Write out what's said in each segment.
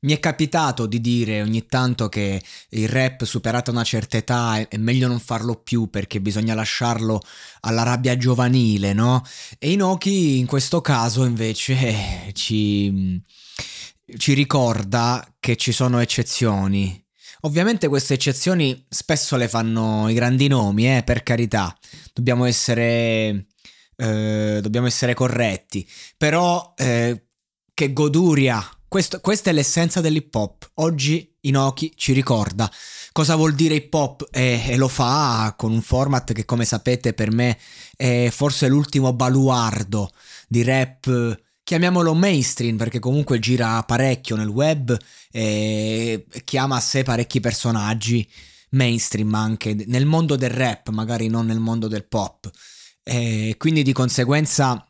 Mi è capitato di dire ogni tanto che il rap superata una certa età è meglio non farlo più perché bisogna lasciarlo alla rabbia giovanile, no? E Inoki in questo caso invece ci, ci ricorda che ci sono eccezioni. Ovviamente queste eccezioni spesso le fanno i grandi nomi, eh, per carità. Dobbiamo essere, eh, dobbiamo essere corretti. Però eh, che goduria questo, questa è l'essenza dell'hip hop. Oggi Inoki ci ricorda cosa vuol dire hip hop e, e, lo fa con un format che come sapete per me è forse l'ultimo baluardo di rap, chiamiamolo mainstream perché comunque gira parecchio nel web e chiama a sé parecchi personaggi mainstream anche nel mondo del rap, magari non nel mondo del pop. E quindi di conseguenza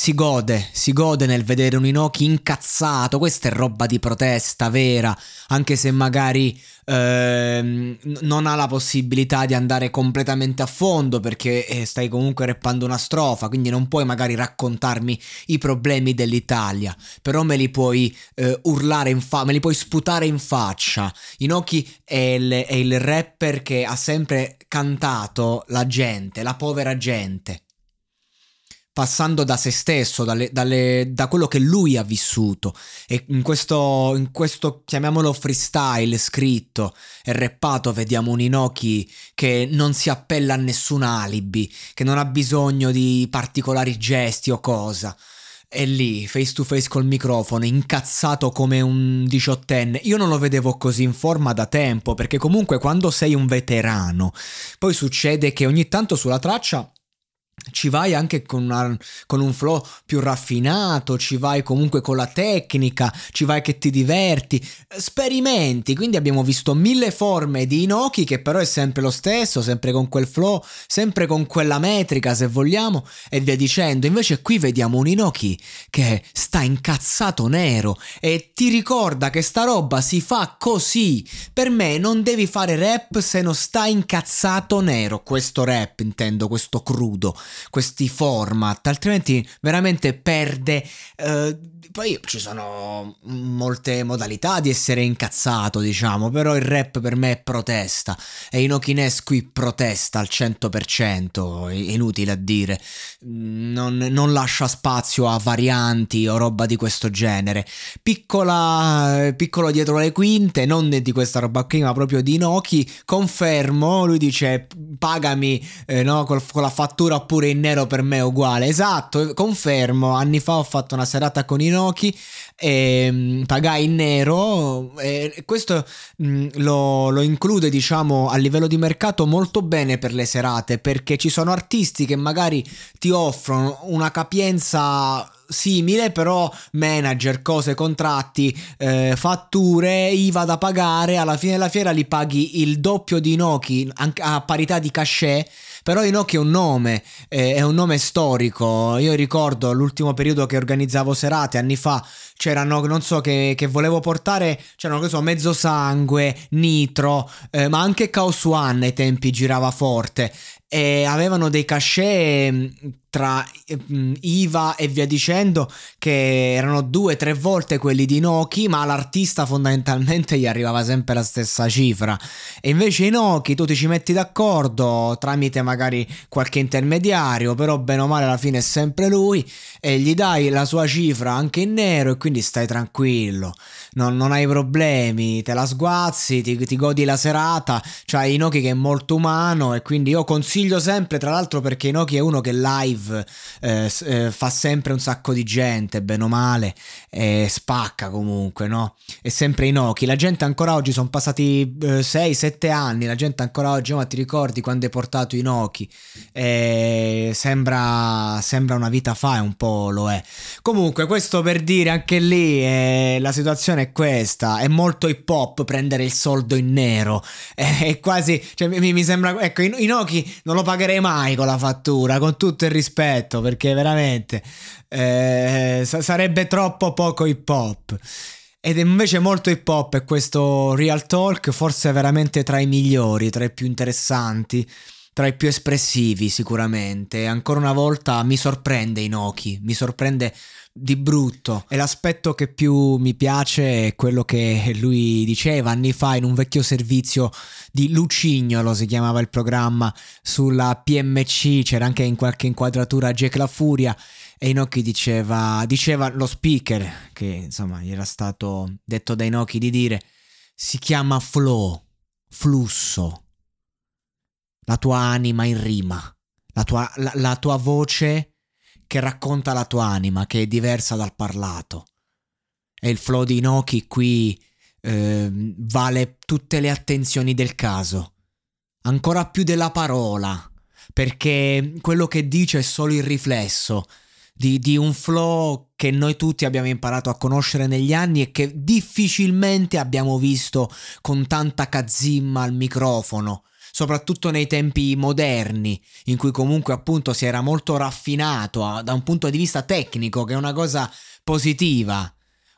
si gode, si gode nel vedere un Inoki incazzato, questa è roba di protesta vera, anche se magari ehm, non ha la possibilità di andare completamente a fondo perché eh, stai comunque rappando una strofa, quindi non puoi magari raccontarmi i problemi dell'Italia, però me li puoi eh, urlare in faccia, me li puoi sputare in faccia. Inoki è il, è il rapper che ha sempre cantato la gente, la povera gente passando da se stesso, dalle, dalle, da quello che lui ha vissuto. E in questo, in questo, chiamiamolo freestyle scritto e rappato, vediamo un Inoki che non si appella a nessun alibi, che non ha bisogno di particolari gesti o cosa. È lì, face to face col microfono, incazzato come un diciottenne. Io non lo vedevo così in forma da tempo, perché comunque quando sei un veterano, poi succede che ogni tanto sulla traccia ci vai anche con, una, con, un flow più raffinato, ci vai comunque con la tecnica, ci vai che ti diverti, sperimenti, quindi abbiamo visto mille forme di Inoki che però è sempre lo stesso, sempre con quel flow, sempre con quella metrica se vogliamo e via dicendo, invece qui vediamo un Inoki che sta incazzato nero e ti ricorda che sta roba si fa così, per me non devi fare rap se non stai incazzato nero, questo rap intendo, questo crudo questi format, altrimenti veramente perde. Eh, poi ci sono molte modalità di essere incazzato, diciamo, però il rap per me è protesta e Inokines qui protesta al 100%, è inutile a dire, non, non lascia spazio a varianti o roba di questo genere. Piccola, piccolo dietro le quinte, non di questa roba qui, ma proprio di Inoki, confermo, lui dice pagami eh, no, con la fattura oppure in nero per me è uguale. Esatto, confermo. Anni fa ho fatto una serata con Inoki e um, pagai in nero. E questo um, lo, lo, include, diciamo, a livello di mercato molto bene per le serate perché ci sono artisti che magari ti offrono una capienza simile, però manager, cose, contratti, eh, fatture, IVA da pagare, alla fine della fiera li paghi il doppio di Noki a parità di cachet però Inoki è un nome, eh, è un nome storico. Io ricordo l'ultimo periodo che organizzavo serate, anni fa, c'erano, non so, che, che volevo portare, c'erano, che so, Mezzo Sangue, Nitro, eh, ma anche Chaos One ai tempi girava forte e avevano dei cachet tra mm, IVA e via dicendo che erano due tre volte quelli di Noki ma l'artista fondamentalmente gli arrivava sempre la stessa cifra. E invece i Noki tu ti ci metti d'accordo tramite magari qualche intermediario però bene o male alla fine è sempre lui e gli dai la sua cifra anche in nero e quindi stai tranquillo. Non, non hai problemi te la sguazzi ti, ti godi la serata c'hai Inoki che è molto umano e quindi io consiglio sempre tra l'altro perché Inoki è uno che live eh, eh, fa sempre un sacco di gente, bene o male, e spacca comunque, no? È sempre in occhi. La gente ancora oggi, sono passati eh, 6-7 anni, la gente ancora oggi, ma ti ricordi quando hai portato i Noki? Sembra, sembra, una vita fa e un po' lo è. Comunque, questo per dire anche lì, eh, la situazione è questa, è molto hip hop prendere il soldo in nero, è quasi, cioè, mi, mi sembra, ecco, i, i Noki non lo pagherei mai con la fattura, con tutto il rispetto perché veramente eh, sarebbe troppo poco hip hop. Ed è invece molto hip hop e questo Real Talk forse veramente tra i migliori, tra i più interessanti, tra i più espressivi sicuramente. Ancora una volta mi sorprende Inoki, mi sorprende di brutto. E l'aspetto che più mi piace è quello che lui diceva anni fa in un vecchio servizio di Lucignolo, si chiamava il programma, sulla PMC, c'era anche in qualche inquadratura Jack La Furia. E Inoki diceva, diceva lo speaker, che insomma gli era stato detto da Inoki di dire, si chiama flow, flusso, la tua anima in rima, la tua, la, la tua voce che racconta la tua anima, che è diversa dal parlato. E il flow di Inoki qui eh, vale tutte le attenzioni del caso, ancora più della parola, perché quello che dice è solo il riflesso di, di, un flow che noi tutti abbiamo imparato a conoscere negli anni e che difficilmente abbiamo visto con tanta cazzimma al microfono, soprattutto nei tempi moderni, in cui comunque appunto si era molto raffinato a, da un punto di vista tecnico, che è una cosa positiva.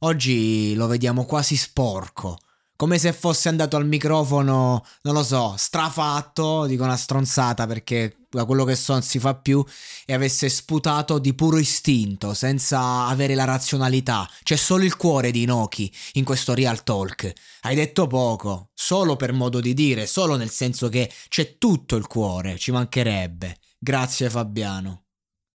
Oggi lo vediamo quasi sporco come se fosse andato al microfono, non lo so, strafatto, dico una stronzata perché da quello che so non si fa più, e avesse sputato di puro istinto, senza avere la razionalità. C'è solo il cuore di Inoki in questo real talk. Hai detto poco, solo per modo di dire, solo nel senso che c'è tutto il cuore, ci mancherebbe. Grazie Fabiano.